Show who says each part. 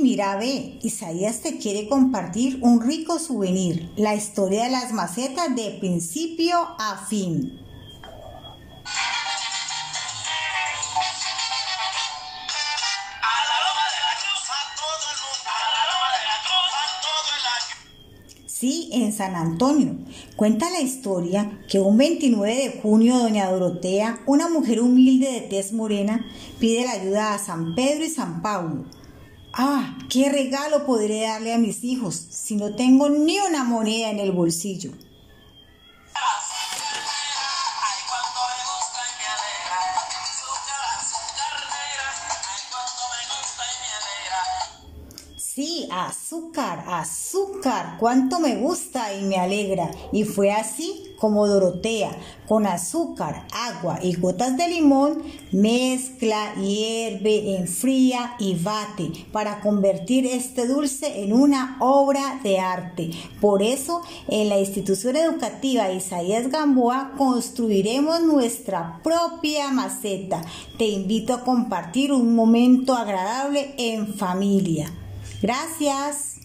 Speaker 1: mira, ve, Isaías te quiere compartir un rico souvenir, la historia de las macetas de principio a fin. Sí, en San Antonio. Cuenta la historia que un 29 de junio doña Dorotea, una mujer humilde de tez morena, pide la ayuda a San Pedro y San Pablo. Ah, ¿qué regalo podré darle a mis hijos si no tengo ni una moneda en el bolsillo? Sí, azúcar, azúcar, cuánto me gusta y me alegra. Y fue así como Dorotea, con azúcar, agua y gotas de limón, mezcla, hierve, enfría y bate para convertir este dulce en una obra de arte. Por eso, en la institución educativa Isaías Gamboa construiremos nuestra propia maceta. Te invito a compartir un momento agradable en familia. Gracias.